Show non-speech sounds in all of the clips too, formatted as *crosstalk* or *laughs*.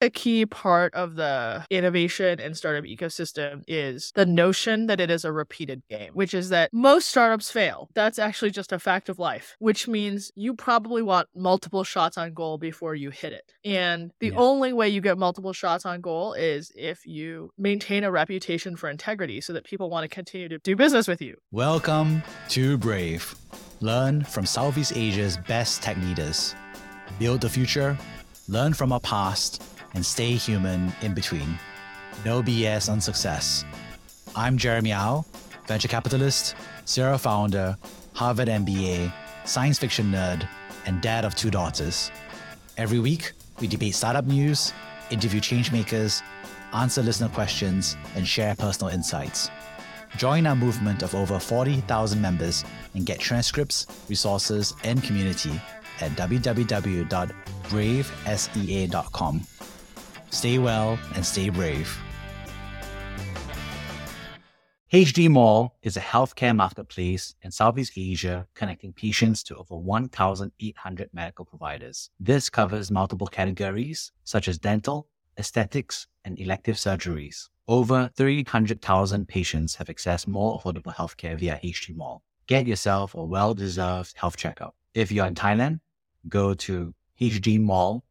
a key part of the innovation and startup ecosystem is the notion that it is a repeated game, which is that most startups fail. That's actually just a fact of life, which means you probably want multiple shots on goal before you hit it. And the Yeah. only way you get multiple shots on goal is if you maintain a reputation for integrity so that people want to continue to do business with you. Welcome to Brave. Learn from Southeast Asia's best tech leaders. Build the future, learn from our past, and stay human in between. No BS on success. I'm Jeremy Au, venture capitalist, serial founder, Harvard MBA, science fiction nerd, and dad of two daughters. Every week, we debate startup news, interview changemakers, answer listener questions, and share personal insights. Join our movement of over 40,000 members and get transcripts, resources, and community at www.bravesea.com. Stay well and stay brave. HD Mall is a healthcare marketplace in Southeast Asia connecting patients to over 1,800 medical providers. This covers multiple categories such as dental, aesthetics, and elective surgeries. Over 300,000 patients have accessed more affordable healthcare via HD Mall. Get yourself a well deserved health checkup. If you're in Thailand, go to hdmall.co.th.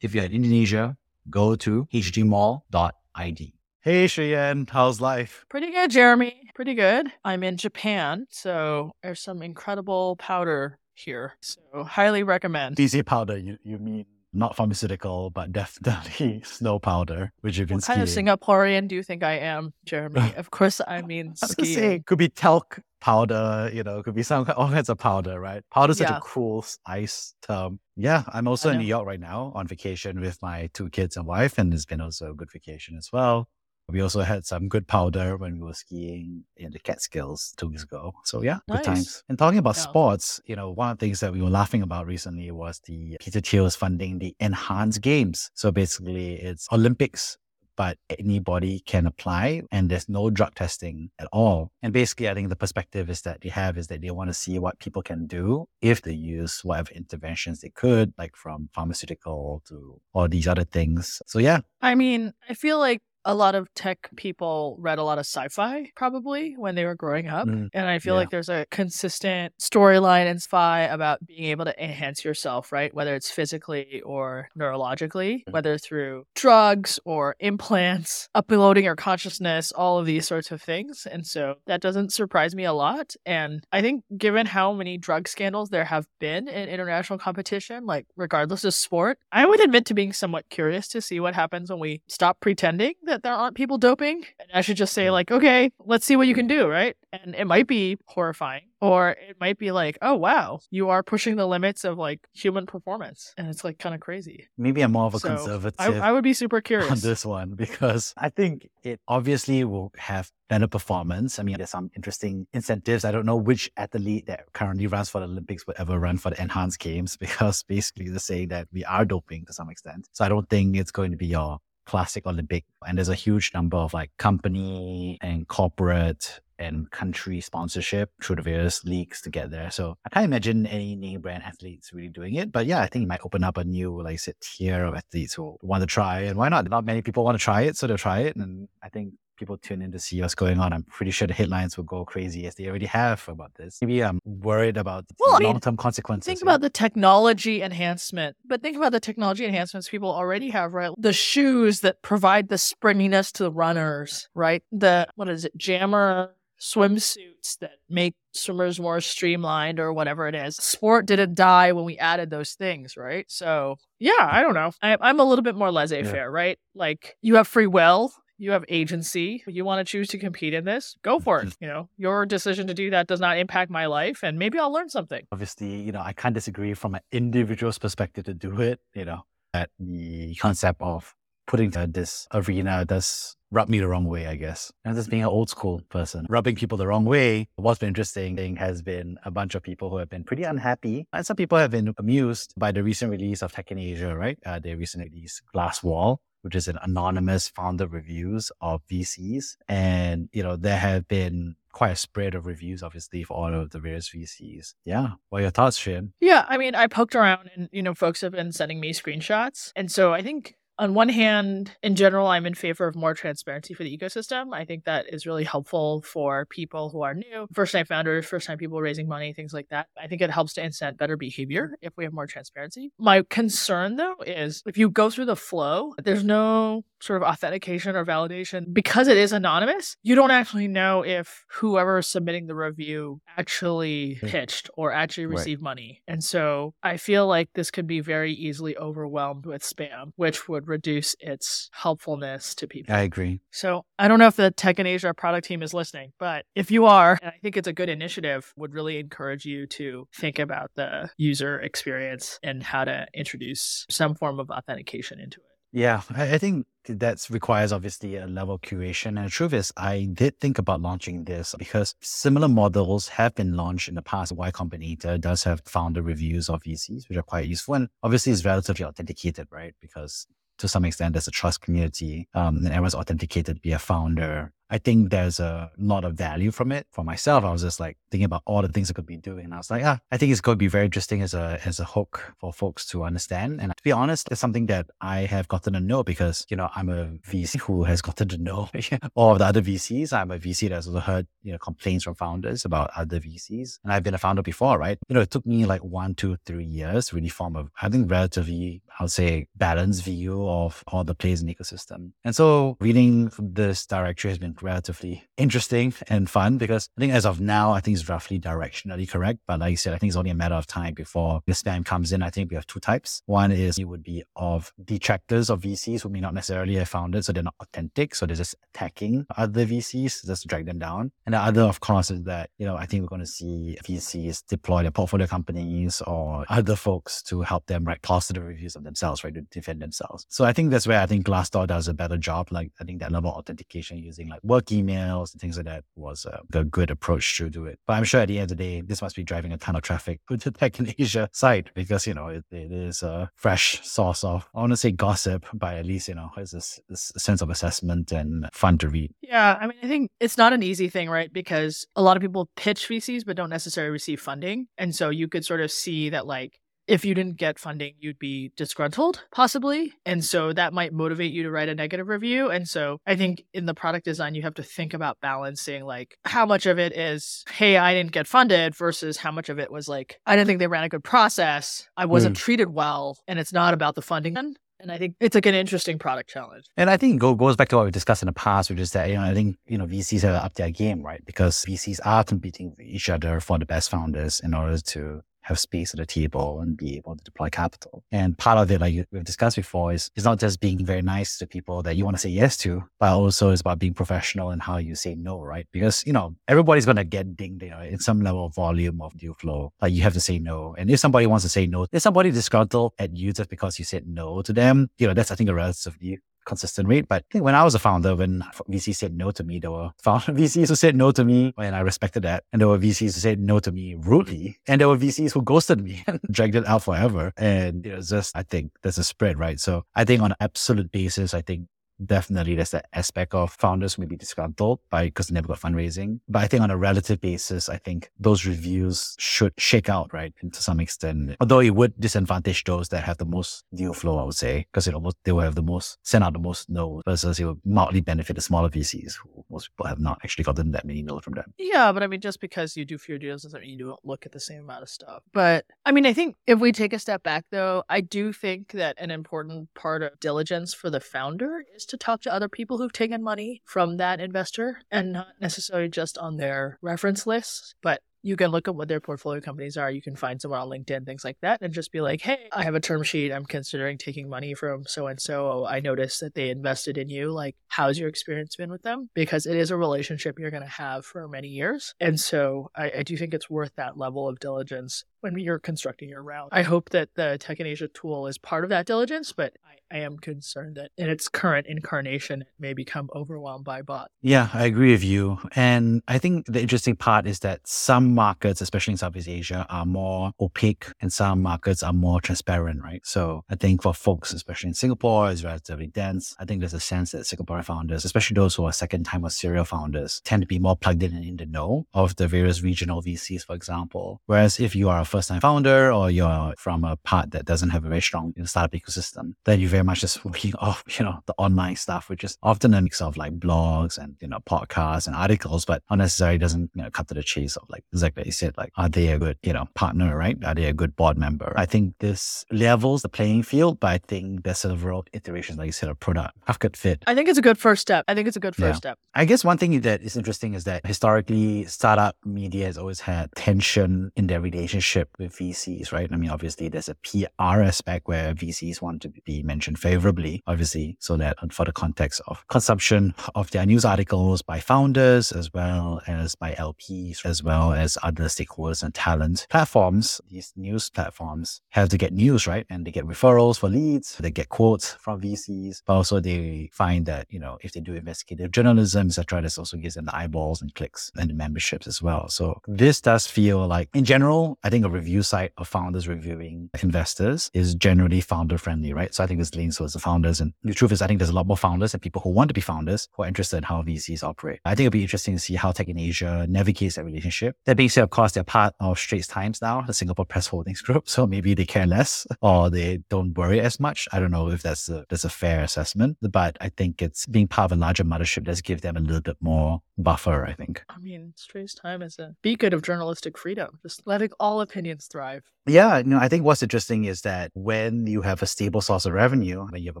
If you're in Indonesia, go to hdmall.id. Hey, Shiyan, how's life? Pretty good, Jeremy. Pretty good. I'm in Japan, so there's some incredible powder here. So highly recommend. DC powder, you, you mean not pharmaceutical, but *laughs* definitely snow powder, which you've been What kind of. Singaporean do you think I am, Jeremy? *laughs* of course, I mean I was skiing. say, could be talc powder, you know, it could be some all kinds of powder, right? Powder is such Yeah. a cool, ice term. Yeah, I'm also in. New York right now on vacation with my two kids and wife, and it's been also a good vacation as well. We also had some good powder when we were skiing in the Catskills two weeks ago. So yeah, good Nice. times. And talking about Yeah. sports, you know, one of the things that we were laughing about recently was the Peter Thiel is funding the Enhanced Games. So basically, it's Olympics but anybody can apply and there's no drug testing at all. And basically, I think the perspective is that they have is that they want to see what people can do if they use whatever interventions they could, like from pharmaceutical to all these other things. So yeah, I mean, I feel like a lot of tech people read a lot of sci-fi probably when they were growing up Mm, and i feel yeah. like there's a consistent storyline in sci about being able to enhance yourself right whether it's physically or neurologically Mm. whether through drugs or implants uploading your consciousness all of these sorts of things and so that doesn't surprise me a lot and i think given how many drug scandals there have been in international competition like regardless of sport i would admit to being somewhat curious to see what happens when we stop pretending that there aren't people doping and i should just say mm. like okay let's see what you can mm. do right and it might be horrifying or it might be like oh wow you are pushing the limits of like human performance and it's like kind of crazy maybe I'm more of a So, conservative. I, I would be super *laughs* curious on this one because I think it obviously will have better performance. I mean, there's some interesting incentives. I don't know which athlete that currently runs for the Olympics would ever run for the enhanced games *laughs* because basically they're saying that we are doping to some extent. So I don't think it's going to be your classic Olympic. And there's a huge number of like company and corporate and country sponsorship through the various leagues to get there. So I can't imagine any name brand athletes really doing it. But yeah, I think it might open up a new, like I said, tier of athletes who want to try. And why not? Not many people want to try it, so they'll try it. And I think people tune in to see what's going on. I'm pretty sure the headlines will go crazy as they already have about this. Maybe I'm worried about Well, I mean, long-term consequences. Think yeah. about the technology enhancement, but think about the technology enhancements people already have, right? The shoes that provide the springiness to the runners, right? The, what is it, jammer swimsuits that make swimmers more streamlined or whatever it is. Sport didn't die when we added those things, right? So, yeah, I don't know. I, I'm a little bit more laissez faire, right? Like, you have free will. You have agency. You want to choose to compete in this? Go for it. You know, your decision to do that does not impact my life, and maybe I'll learn something. obviously, you know, I can't disagree from an individual's perspective to do it, you know, that the concept of putting this arena does rub me the wrong way, I guess. And just being an old school person, rubbing people the wrong way. What's been interesting thing has been a bunch of people who have been pretty unhappy. And some people have been amused by the recent release of Tech in Asia, right? Uh, they recently released Glasswall, which is an anonymous founder reviews of VCs. And, you know, there have been quite a spread of reviews, obviously, for all of the various VCs. Yeah. What are your thoughts, Shiyan? Yeah, I mean, I poked around and, you know, folks have been sending me screenshots. And so I think on one hand, in general, I'm in favor of more transparency for the ecosystem. I think that is really helpful for people who are new, first time founders, first time people raising money, things like that. I think it helps to incent better behavior if we have more transparency. My concern, though, is if you go through the flow, there's no sort of authentication or validation because it is anonymous. You don't actually know if whoever is submitting the review actually hmm. pitched or actually received right. money. And so I feel like this could be very easily overwhelmed with spam, which would reduce its helpfulness to people. I agree. So I don't know if the Tech in Asia product team is listening, but if you are, and I think it's a good initiative, would really encourage you to think about the user experience and how to introduce some form of authentication into it. Yeah, I, think that requires obviously a level of curation. And the truth is, I did think about launching this because similar models have been launched in the past. Y Combinator does have founder reviews of VCs, which are quite useful. And obviously, it's relatively authenticated, right? Because to some extent, there's a trust community um, and everyone's authenticated to be a founder. I think there's a lot of value from it. For myself, I was just like thinking about all the things I could be doing. And I was like, ah, I think it's going to be very interesting as a as a hook for folks to understand. And to be honest, it's something that I have gotten to know because, you know, I'm a VC who has *laughs* gotten to know *laughs* all of the other VCs. I'm a VC that's also heard, you know, complaints from founders about other VCs. And I've been a founder before, right? You know, it took me like one, two, three years to really form a, I think, relatively, I would say, balanced view of all the players in the ecosystem. And so reading this directory has been relatively interesting and fun because I think as of now, I think it's roughly directionally correct. But like I said, I think it's only a matter of time before the spam comes in. I think we have two types. One is it would be of detractors of VCs who may not necessarily have founded, so they're not authentic. So they're just attacking other VCs just to drag them down. And the other, of course, is that, you know, I think we're going to see VCs deploy their portfolio companies or other folks to help them write positive reviews of themselves, right, to defend themselves. So I think that's where I think Glassdoor does a better job. Like I think that level of authentication using like work emails and things like that was a, a, good approach to do it. But I'm sure at the end of the day, this must be driving a ton of traffic *laughs* to the Tech in Asia site because, you know, it, it is a fresh source of, I want to say gossip, but at least, you know, it's this, this sense of assessment and fun to read. Yeah. I mean, I think it's not an easy thing, right? Because a lot of people pitch VCs, but don't necessarily receive funding. And so you could sort of see that like if you didn't get funding, you'd be disgruntled, possibly. And so that might motivate you to write a negative review. And so I think in the product design, you have to think about balancing like how much of it is, hey, I didn't get funded versus how much of it was like, I didn't think they ran a good process. I wasn't mm. treated well. And it's not about the funding. And I think it's like an interesting product challenge. And I think it goes back to what we discussed in the past, which is that, you know, I think, you know, VCs have up their game, right? Because VCs are competing with each other for the best founders in order to have space at the table and be able to deploy capital. And part of it, like we've discussed before, is it's not just being very nice to people that you want to say yes to, but also it's about being professional and how you say no, right? Because, you know, everybody's going to get dinged, you know, in some level of volume of deal flow. Like you have to say no. And if somebody wants to say no, if somebody disgruntled at you just because you said no to them, you know, that's, I think, a relatively consistent rate. But I think when I was a founder, when VC said no to me, there were *laughs* founder VCs who said no to me, and I respected that. And there were VCs who said no to me rudely. And there were VCs who ghosted me *laughs* and dragged it out forever. And it was just, I think there's a spread, right? So I think on an absolute basis, I think definitely there's that aspect of founders may be disgruntled by because they never got fundraising. But I think on a relative basis, I think those reviews should shake out, right? And to some extent, although it would disadvantage those that have the most deal flow, I would say, because it almost they will have the most send out the most no's versus it will mildly benefit the smaller VCs who most people have not actually gotten that many no's from them. Yeah, but I mean, just because you do fewer deals doesn't mean you don't look at the same amount of stuff. But I mean, I think if we take a step back though, I do think that an important part of diligence for the founder is to talk to other people who've taken money from that investor and not necessarily just on their reference list, but you can look at what their portfolio companies are. You can find someone on LinkedIn, things like that, and just be like, hey, I have a term sheet. I'm considering taking money from so and so. I noticed that they invested in you. Like, how's your experience been with them? Because it is a relationship you're going to have for many years. And so I, I do think it's worth that level of diligence when you're constructing your route. I hope that the Tech in Asia tool is part of that diligence, but I, I am concerned that in its current incarnation, it may become overwhelmed by bots. Yeah, I agree with you. And I think the interesting part is that some markets, especially in Southeast Asia, are more opaque and some markets are more transparent, right? So I think for folks, especially in Singapore, is relatively dense. I think there's a sense that Singaporean founders, especially those who are second time or serial founders, tend to be more plugged in and in the know of the various regional VCs, for example. Whereas if you are a first time founder or you're from a part that doesn't have a very strong startup ecosystem, then you're very much just *laughs* working off, you know, the online stuff, which is often a mix of like blogs and, you know, podcasts and articles, but unnecessarily doesn't, you know, cut to the chase of like exactly like you said, like, are they a good, you know, partner, right? Are they a good board member? I think this levels the playing field, but I think there's several iterations, like you said, of product have good fit. I think it's a good first step. I think it's a good first Yeah. step. I guess one thing that is interesting is that historically, startup media has always had tension in their relationship with VCs, right? I mean, obviously, there's a PR aspect where VCs want to be mentioned favorably, obviously, so that uh, for the context of consumption of their news articles by founders, as well as by LPs, as well as other stakeholders and talent platforms, these news platforms have to get news, right? And they get referrals for leads, they get quotes from VCs, but also they find that, you know, if they do investigative journalism, etc., this also gives them the eyeballs and clicks and the memberships as well. So this does feel like, in general, I think a review site of founders reviewing investors is generally founder friendly, right? So I think this leans towards the founders. And the truth is, I think there's a lot more founders and people who want to be founders who are interested in how VCs operate. I think it'll be interesting to see how Tech in Asia navigates that relationship. That of course, they're part of Straits Times now, the Singapore Press Holdings Group. So maybe they care less or they don't worry as much. I don't know if that's a, that's a fair assessment, but I think it's being part of a larger mothership does give them a little bit more buffer, I think. I mean, Straits Time is a beacon of journalistic freedom, just letting all opinions thrive. Yeah, know, I think what's interesting is that when you have a stable source of revenue, when you have a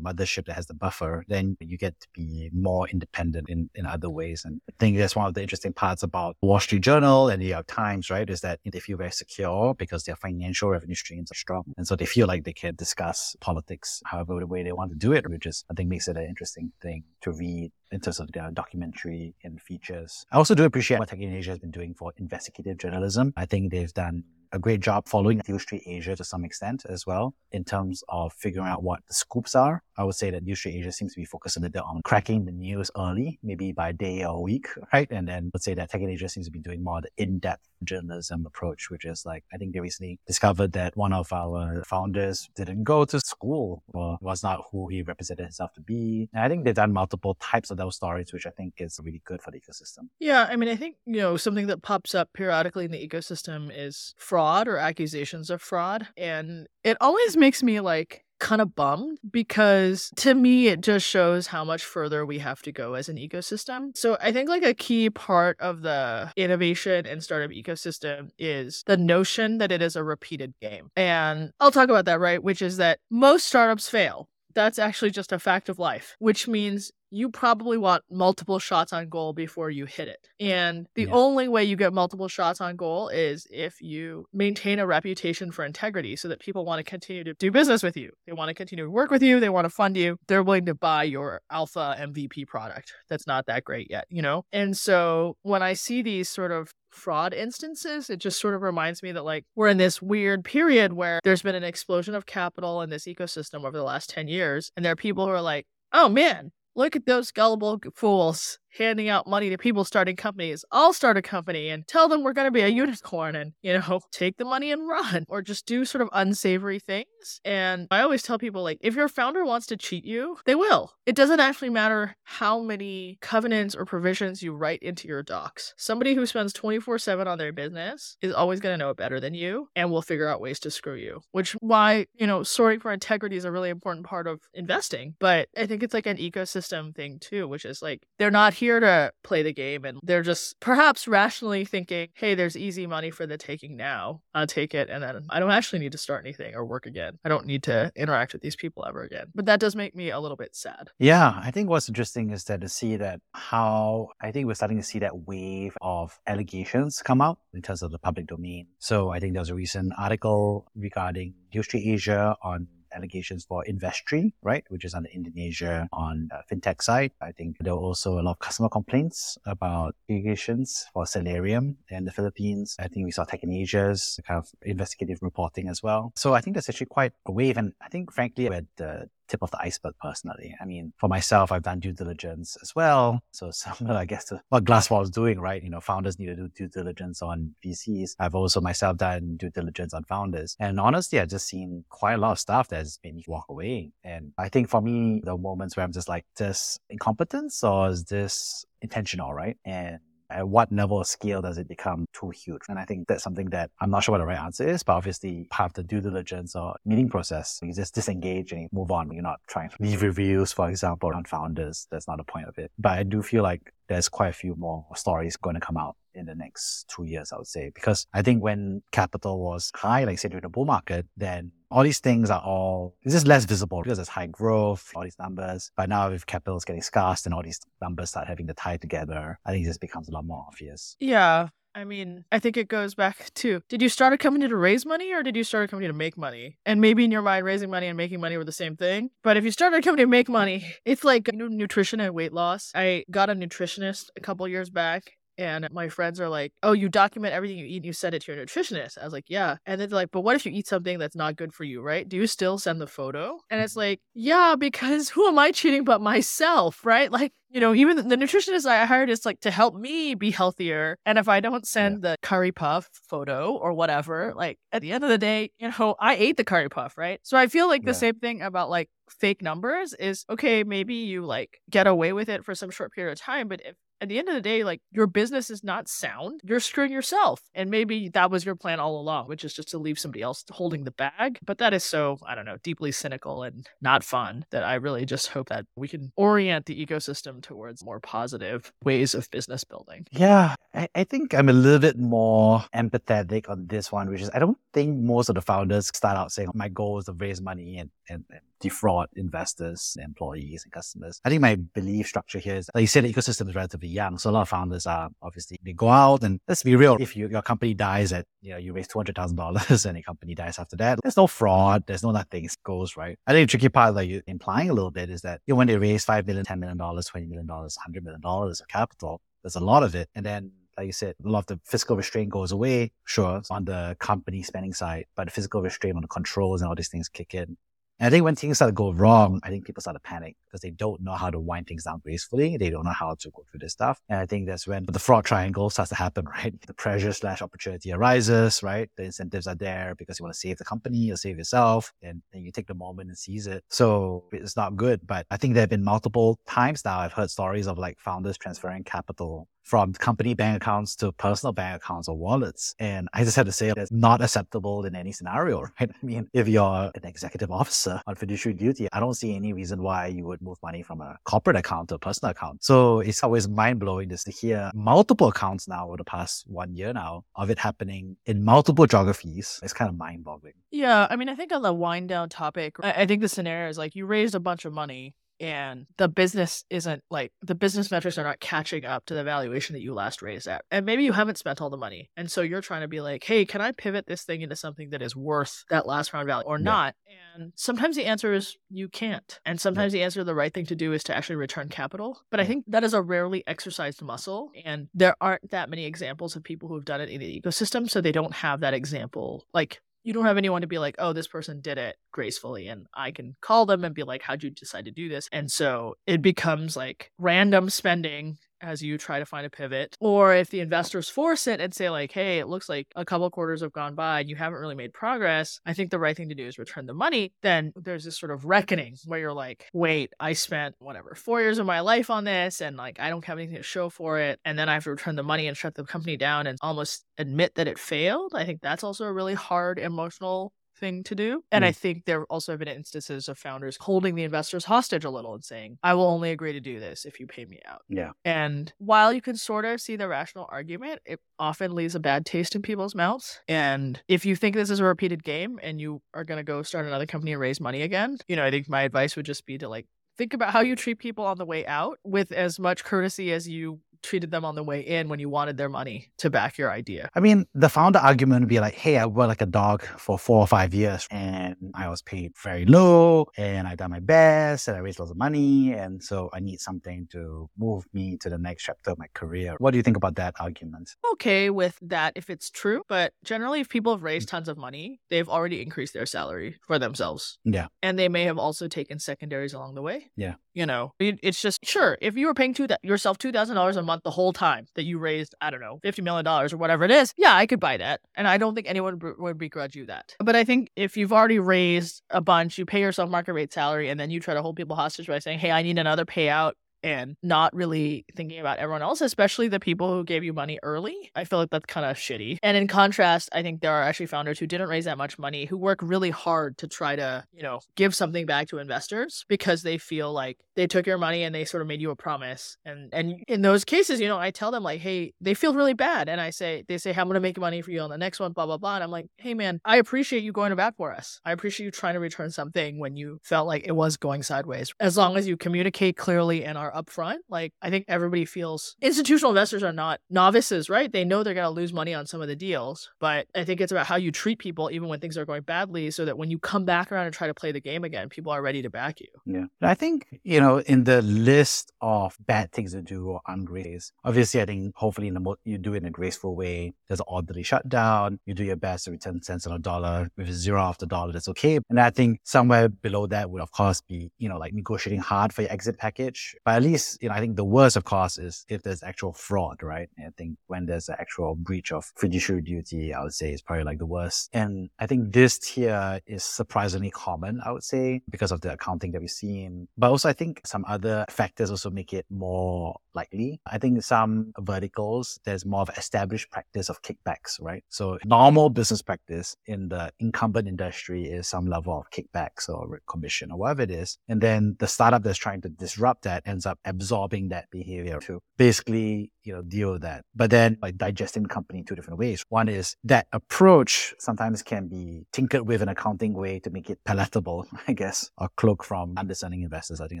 mothership that has the buffer, then you get to be more independent in, in other ways. And I think that's one of the interesting parts about Wall Street Journal and the New York Times, right? Is that they feel very secure because their financial revenue streams are strong. And so they feel like they can discuss politics however the way they want to do it, which is, I think, makes it an interesting thing to read in terms of their documentary and features. I also do appreciate what Tech in Asia has been doing for investigative journalism. I think they've done a great job following DealStreetAsia to some extent as well in terms of figuring out what the scoops are. I would say that DealStreetAsia seems to be focused a little bit on cracking the news early, maybe by day or week, right? And then let's say that Tech in Asia seems to be doing more the in-depth journalism approach, which is like, I think they recently discovered that one of our founders didn't go to school or was not who he represented himself to be. And I think they've done multiple types of those stories, which I think is really good for the ecosystem. Yeah, I mean, I think, you know, something that pops up periodically in the ecosystem is fraud or accusations of fraud. And it always makes me like, kind of bummed because to me it just shows how much further we have to go as an ecosystem. So I think like a key part of the innovation and startup ecosystem is the notion that it is a repeated game. And I'll talk about that right, which is that most startups fail. That's actually just a fact of life, which means you probably want multiple shots on goal before you hit it. And the Yeah. only way you get multiple shots on goal is if you maintain a reputation for integrity so that people want to continue to do business with you. They want to continue to work with you. They want to fund you. They're willing to buy your alpha MVP product that's not that great yet, you know? And so when I see these sort of fraud instances, it just sort of reminds me that like we're in this weird period where there's been an explosion of capital in this ecosystem over the last 10 years. And there are people who are like, oh man, look at those gullible fools handing out money to people starting companies. I'll start a company and tell them we're going to be a unicorn and, you know, *laughs* take the money and run or just do sort of unsavory things. And I always tell people, like, if your founder wants to cheat you, they will. It doesn't actually matter how many covenants or provisions you write into your docs. Somebody who spends 24 7 on their business is always going to know it better than you and will figure out ways to screw you, which why, you know, sorting for integrity is a really important part of investing. But I think it's like an ecosystem thing too, which is like they're not here to play the game and they're just perhaps rationally thinking, hey, there's easy money for the taking now. I'll take it and then I don't actually need to start anything or work again. I don't need to interact with these people ever again. But that does make me a little bit sad. Yeah, I think what's interesting is that to see that how I think we're starting to see that wave of allegations come out in terms of the public domain. So I think there was a recent article regarding Street Asia on allegations for Investree, right, which is under Indonesia on fintech side. I think there were also a lot of customer complaints about allegations for Celerium in the Philippines. I think we saw Tech in Asia's kind of investigative reporting as well. So I think that's actually quite a wave. And I think, frankly, where the tip of the iceberg personally. I mean, for myself, I've done due diligence as well. So *laughs* similar, I guess, to what Glasswall is doing, right? You know, founders need to do due diligence on VCs. I've also myself done due diligence on founders. And honestly, I've just seen quite a lot of stuff that's made me walk away. And I think for me, the moments where I'm just like, this incompetence or is this intentional, right? And at what level of scale does it become too huge? And I think that's something that I'm not sure what the right answer is, but obviously part of the due diligence or meeting process, you just disengage and move on. You're not trying to leave reviews, for example, on founders. That's not the point of it. But I do feel like there's quite a few more stories going to come out in the next two years, I would say. Because I think when capital was high, like say during the bull market, then all these things are all it's just less visible because there's high growth, all these numbers. But now if capital is getting scarce and all these numbers start having to tie together, I think it just becomes a lot more obvious. Yeah. I mean, I think it goes back to did you start a company to raise money or did you start a company to make money? And maybe in your mind, raising money and making money were the same thing. But if you started a company to make money, it's like nutrition and weight loss. I got a nutritionist a couple years back and my friends are like, "Oh, you document everything you eat. and You send it to your nutritionist." I was like, "Yeah." And then they're like, "But what if you eat something that's not good for you, right? Do you still send the photo?" And it's mm-hmm. like, "Yeah, because *laughs* who am I cheating but myself, right? Like, you know, even the nutritionist I hired is like to help me be healthier. And if I don't send yeah. the curry puff photo or whatever, like at the end of the day, you know, I ate the curry puff, right? So I feel like yeah. the same thing about like fake numbers is okay, maybe you like get away with it for some short period of time, but if at the end of the day, like your business is not sound, you're screwing yourself. And maybe that was your plan all along, which is just to leave somebody else holding the bag. But that is so, I don't know, deeply cynical and not fun that I really just hope that we can orient the ecosystem towards more positive ways of business building. Yeah, I, I think I'm a little bit more empathetic on this one, which is I don't think most of the founders start out saying, my goal is to raise money and, and, and defraud investors, employees, and customers. I think my belief structure here is, like you said, the ecosystem is relatively young. So a lot of founders are obviously, they go out and let's be real. If you, your company dies at, you know, you raise $200,000 *laughs* and a company dies after that, there's no fraud. There's no nothing it goes, right? I think the tricky part that you're implying a little bit is that you know, when they raise $5 million, $10 million, $20 million, $100 million of capital, there's a lot of it. And then like you said, a lot of the fiscal restraint goes away, sure, on the company spending side, but the physical restraint on the controls and all these things kick in. And I think when things start to go wrong, I think people start to panic because they don't know how to wind things down gracefully. They don't know how to go through this stuff. And I think that's when the fraud triangle starts to happen, *laughs* right? The pressure slash opportunity arises, right? The incentives are there because you want to save the company or save yourself. And then you take the moment and seize it. So it's not good. But I think there have been multiple times now I've heard stories of like founders transferring capital from company bank accounts to personal bank accounts or wallets. And I just had to say that's not acceptable in any scenario, *laughs* right? I mean, if you're an executive officer on fiduciary duty, I don't see any reason why you would move money from a corporate account to a personal account. So it's always mind blowing just to hear multiple accounts now over the past one year now of it happening in multiple geographies. It's kind of mind boggling. Yeah. I mean, I think on the wind down topic, I think the scenario is like you raised a bunch of money and the business isn't like the business metrics are not catching up to the valuation that you last raised at. And maybe you haven't spent all the money. And so you're trying to be like, hey, can I pivot this thing into something that is worth that last round value or yeah. not? And sometimes the answer is you can't. And sometimes yeah. the answer, the right thing to do is to actually return capital. But I think that is a rarely exercised muscle. And there aren't that many examples of people who have done it in the ecosystem. So they don't have that example. Like you don't have anyone to be like, oh, this person did it gracefully. And I can call them and be like, how'd you decide to do this? And so it becomes like random spending as you try to find a pivot. Or if the investors force it and say, like, hey, it looks like a couple quarters have gone by and you haven't really made progress, I think the right thing to do is return the money. Then there's this sort of reckoning where you're like, wait, I spent whatever, four years of my life on this and like I don't have anything to show for it. And then I have to return the money and shut the company down and almost admit that it failed. I think that's also a really hard emotional thing to do. And mm. I think there also have been instances of founders holding the investors hostage a little and saying, I will only agree to do this if you pay me out. Yeah. And while you can sort of see the rational argument, it often leaves a bad taste in people's mouths. And if you think this is a repeated game and you are going to go start another company and raise money again, you know, I think my advice would just be to like think about how you treat people on the way out with as much courtesy as you treated them on the way in when you wanted their money to back your idea. I mean, the founder argument would be like, hey, I worked like a dog for four or five years and I was paid very low and I done my best and I raised lots of money. And so I need something to move me to the next chapter of my career. What do you think about that argument? Okay with that if it's true, but generally, if people have mm. raised tons of money, they've already increased their salary for themselves. Yeah. And they may have also taken secondaries along the way. Yeah. You know, it- it's just sure if you were paying two, yourself $2,000 a month the whole time that you raised, I don't know, $50 million or whatever it is, yeah, I could buy that. And I don't think anyone b- would begrudge you that. But I think if you've already raised a bunch, you pay yourself market rate salary, and then you try to hold people hostage by saying, hey, I need another payout and not really thinking about everyone else, especially the people who gave you money early. I feel like that's kind of shitty. And in contrast, I think there are actually founders who didn't raise that much money who work really hard to try to, you know, give something back to investors because they feel like they took your money and they sort of made you a promise. And and in those cases, you know, I tell them like, hey, they feel really bad. And I say, they say, I'm gonna make money for you on the next one, blah, blah, blah. And I'm like, hey man, I appreciate you going to bat for us. I appreciate you trying to return something when you felt like it was going sideways. As long as you communicate clearly and are upfront, like I think everybody feels institutional investors are not novices, right? They know they're gonna lose money on some of the deals, but I think it's about how you treat people even when things are going badly, so that when you come back around and try to play the game again, people are ready to back you. Yeah. I think, you know, in the list of bad things to do or ungrace, obviously, I think hopefully in the mo- you do it in a graceful way. There's an orderly shutdown. You do your best to return cents on a dollar. If it's zero off the dollar, that's okay. And I think somewhere below that would, of course, be, you know, like negotiating hard for your exit package. But at least, you know, I think the worst, of course, is if there's actual fraud, right? I think when there's an actual breach of fiduciary duty, I would say is probably like the worst. And I think this tier is surprisingly common, I would say, because of the accounting that we've seen. But also, I think some other factors also make it more likely. I think some verticals, there's more of established practice of kickbacks, right? So normal business practice in the incumbent industry is some level of kickbacks or commission or whatever it is. And then the startup that's trying to disrupt that ends up absorbing that behavior to basically, you know, deal with that. But then like digesting the company in two different ways. One is that approach sometimes can be tinkered with an accounting way to make it palatable, *laughs* I guess, or cloak from understanding investors. I think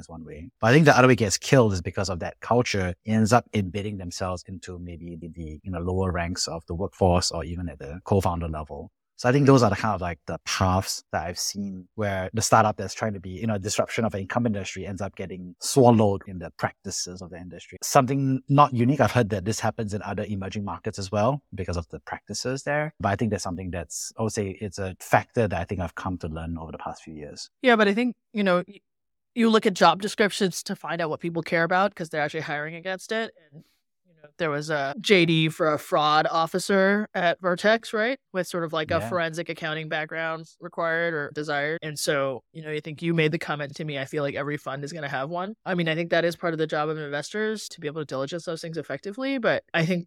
is one way. But I think the other way gets killed is because of that culture ends up embedding themselves into maybe the, the you know lower ranks of the workforce or even at the co-founder level. So I think those are the kind of like the paths that I've seen where the startup that's trying to be, you know, disruption of an incumbent industry ends up getting swallowed in the practices of the industry. Something not unique. I've heard that this happens in other emerging markets as well because of the practices there. But I think that's something that's, I would say it's a factor that I think I've come to learn over the past few years. Yeah, but I think, you know, you look at job descriptions to find out what people care about because they're actually hiring against it. And, there was a JD for a fraud officer at Vertex, right? With sort of like a forensic accounting background required or desired. And so, you know, you think you made the comment to me, I feel like every fund is going to have one. I mean, I think that is part of the job of investors to be able to diligence those things effectively. But I think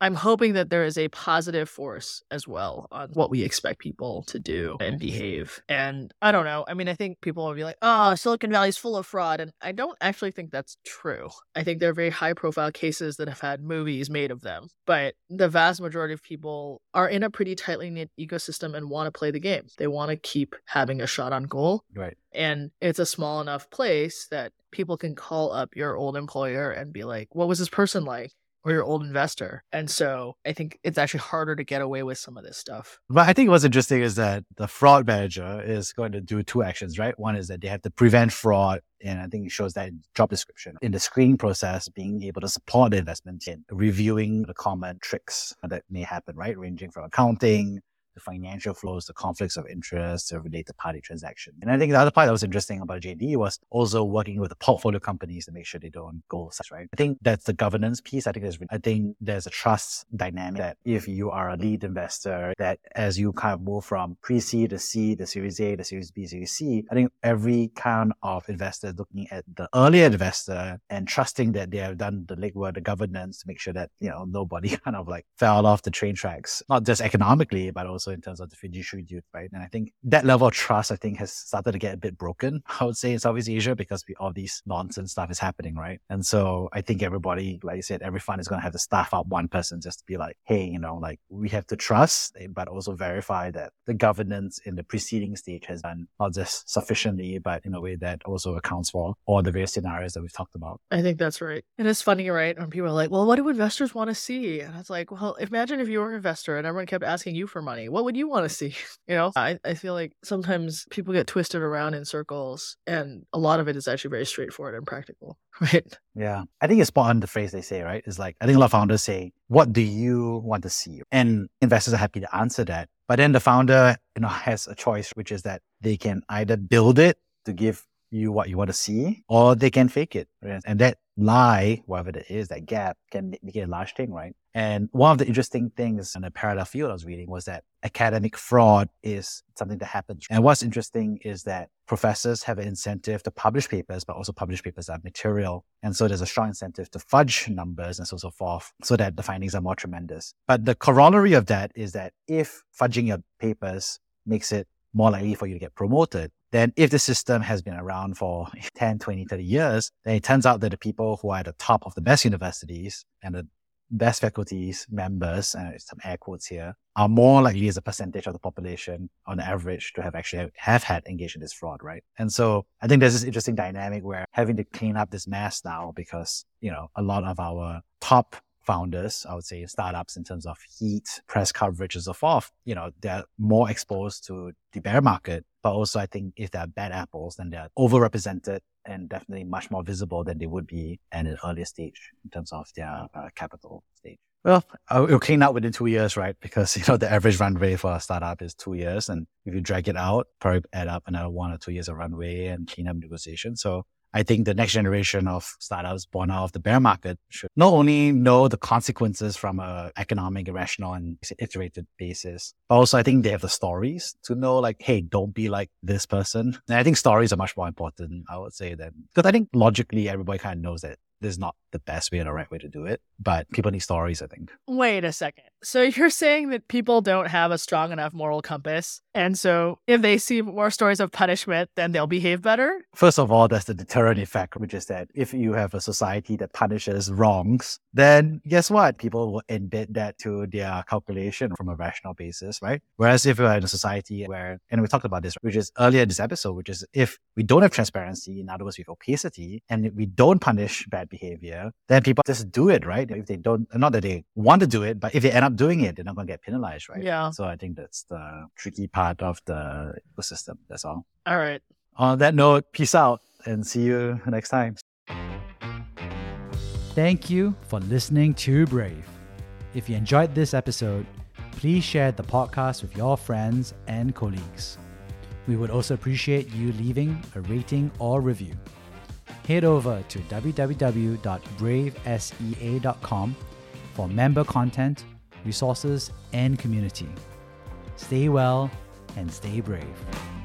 I'm hoping that there is a positive force as well on what we expect people to do and behave. And I don't know. I mean, I think people will be like, oh, Silicon Valley is full of fraud. And I don't actually think that's true. I think there are very high profile cases that have had movies made of them. But the vast majority of people are in a pretty tightly knit ecosystem and want to play the game. They want to keep having a shot on goal. Right. And it's a small enough place that people can call up your old employer and be like, what was this person like? Or your old investor. And so I think it's actually harder to get away with some of this stuff. But I think what's interesting is that the fraud manager is going to do two actions, right? One is that they have to prevent fraud. And I think it shows that job description. In the screening process, being able to support the investment in reviewing the common tricks that may happen, right? Ranging from accounting, the financial flows, the conflicts of interest, the related party transaction. And I think the other part that was interesting about JD was also working with the portfolio companies to make sure they don't go such, right? I think that's the governance piece. I think there's, I think there's a trust dynamic that if you are a lead investor, that as you kind of move from pre-seed to C, the series A, the series B, series C, I think every kind of investor looking at the earlier investor and trusting that they have done the legwork, the governance to make sure that, you know, nobody *laughs* kind of like fell off the train tracks, not just economically, but also also in terms of the fiduciary duty, right? And I think that level of trust, I think, has started to get a bit broken, *laughs* I would say, in Southeast Asia because we, all these nonsense stuff is happening, right? And so I think everybody, like I said, every fund is going to have to staff up one person just to be like, hey, you know, like we have to trust, eh, but also verify that the governance in the preceding stage has done not just sufficiently, but in a way that also accounts for all the various scenarios that we've talked about. I think that's right. And it's funny, right? When people are like, well, what do investors want to see? And it's like, well, imagine if you were an investor and everyone kept asking you for money. What would you want to see? *laughs* You know, I, I feel like sometimes people get twisted around in circles and a lot of it is actually very straightforward and practical, *laughs* right? Yeah. I think it's spot on the phrase they say, right? It's like, I think a lot of founders say, what do you want to see? And investors are happy to answer that. But then the founder, you know, has a choice, which is that they can either build it to give you what you want to see, or they can fake it. Right? And that lie, whatever it is, that gap can make it a large thing, right? And one of the interesting things in a parallel field I was reading was that academic fraud is something that happens. And what's interesting is that professors have an incentive to publish papers, but also publish papers that are material. And so there's a strong incentive to fudge numbers and so, so forth so that the findings are more tremendous. But the corollary of that is that if fudging your papers makes it more likely for you to get promoted, then if the system has been around for *laughs* 10, 20, 30 years, then it turns out that the people who are at the top of the best universities and the best faculties members, and some air quotes here, are more likely as a percentage of the population on average to have actually have had engaged in this fraud, right? And so I think there's this interesting dynamic where having to clean up this mess now because, you know, a lot of our top founders, I would say startups in terms of heat, press coverage and so forth, you know, they're more exposed to the bear market. But also I think if they're bad apples, then they're overrepresented and definitely much more visible than they would be at an earlier stage in terms of their uh, capital stage. Well, it'll clean out within two years, right? *laughs* Because, you know, the average runway for a startup is two years. And if you drag it out, probably add up another one or two years of runway and clean up negotiation. So I think the next generation of startups born out of the bear market should not only know the consequences from an economic, rational, and iterated basis, but also I think they have the stories to know like, hey, don't be like this person. And I think stories are much more important, I would say, than because I think logically everybody kind of knows that this is not the best way or the right way to do it, but people need stories, I think. Wait a second. So *laughs* you're saying that people don't have a strong enough moral compass. And so if they see more stories of punishment, then they'll behave better? First of all, there's the deterrent effect, which is that if you have a society that punishes wrongs, then guess what? People will embed that to their calculation from a rational basis, right? Whereas if you're in a society where, and we talked about this, which is earlier in this episode, which is if we don't have transparency, in other words, we have opacity, and we don't punish bad behavior, then people just do it, right? If they don't, not that they want to do it, but if they end up doing it, they're not going to get penalized, right? Yeah. So I think that's the tricky part of the ecosystem. That's all. All right. On that note, peace out and see you next time. Thank you for listening to Brave. If you enjoyed this episode, please share the podcast with your friends and colleagues. We would also appreciate you leaving a rating or review. Head over to www.bravesea.com for member content, resources, and community. Stay well and stay brave.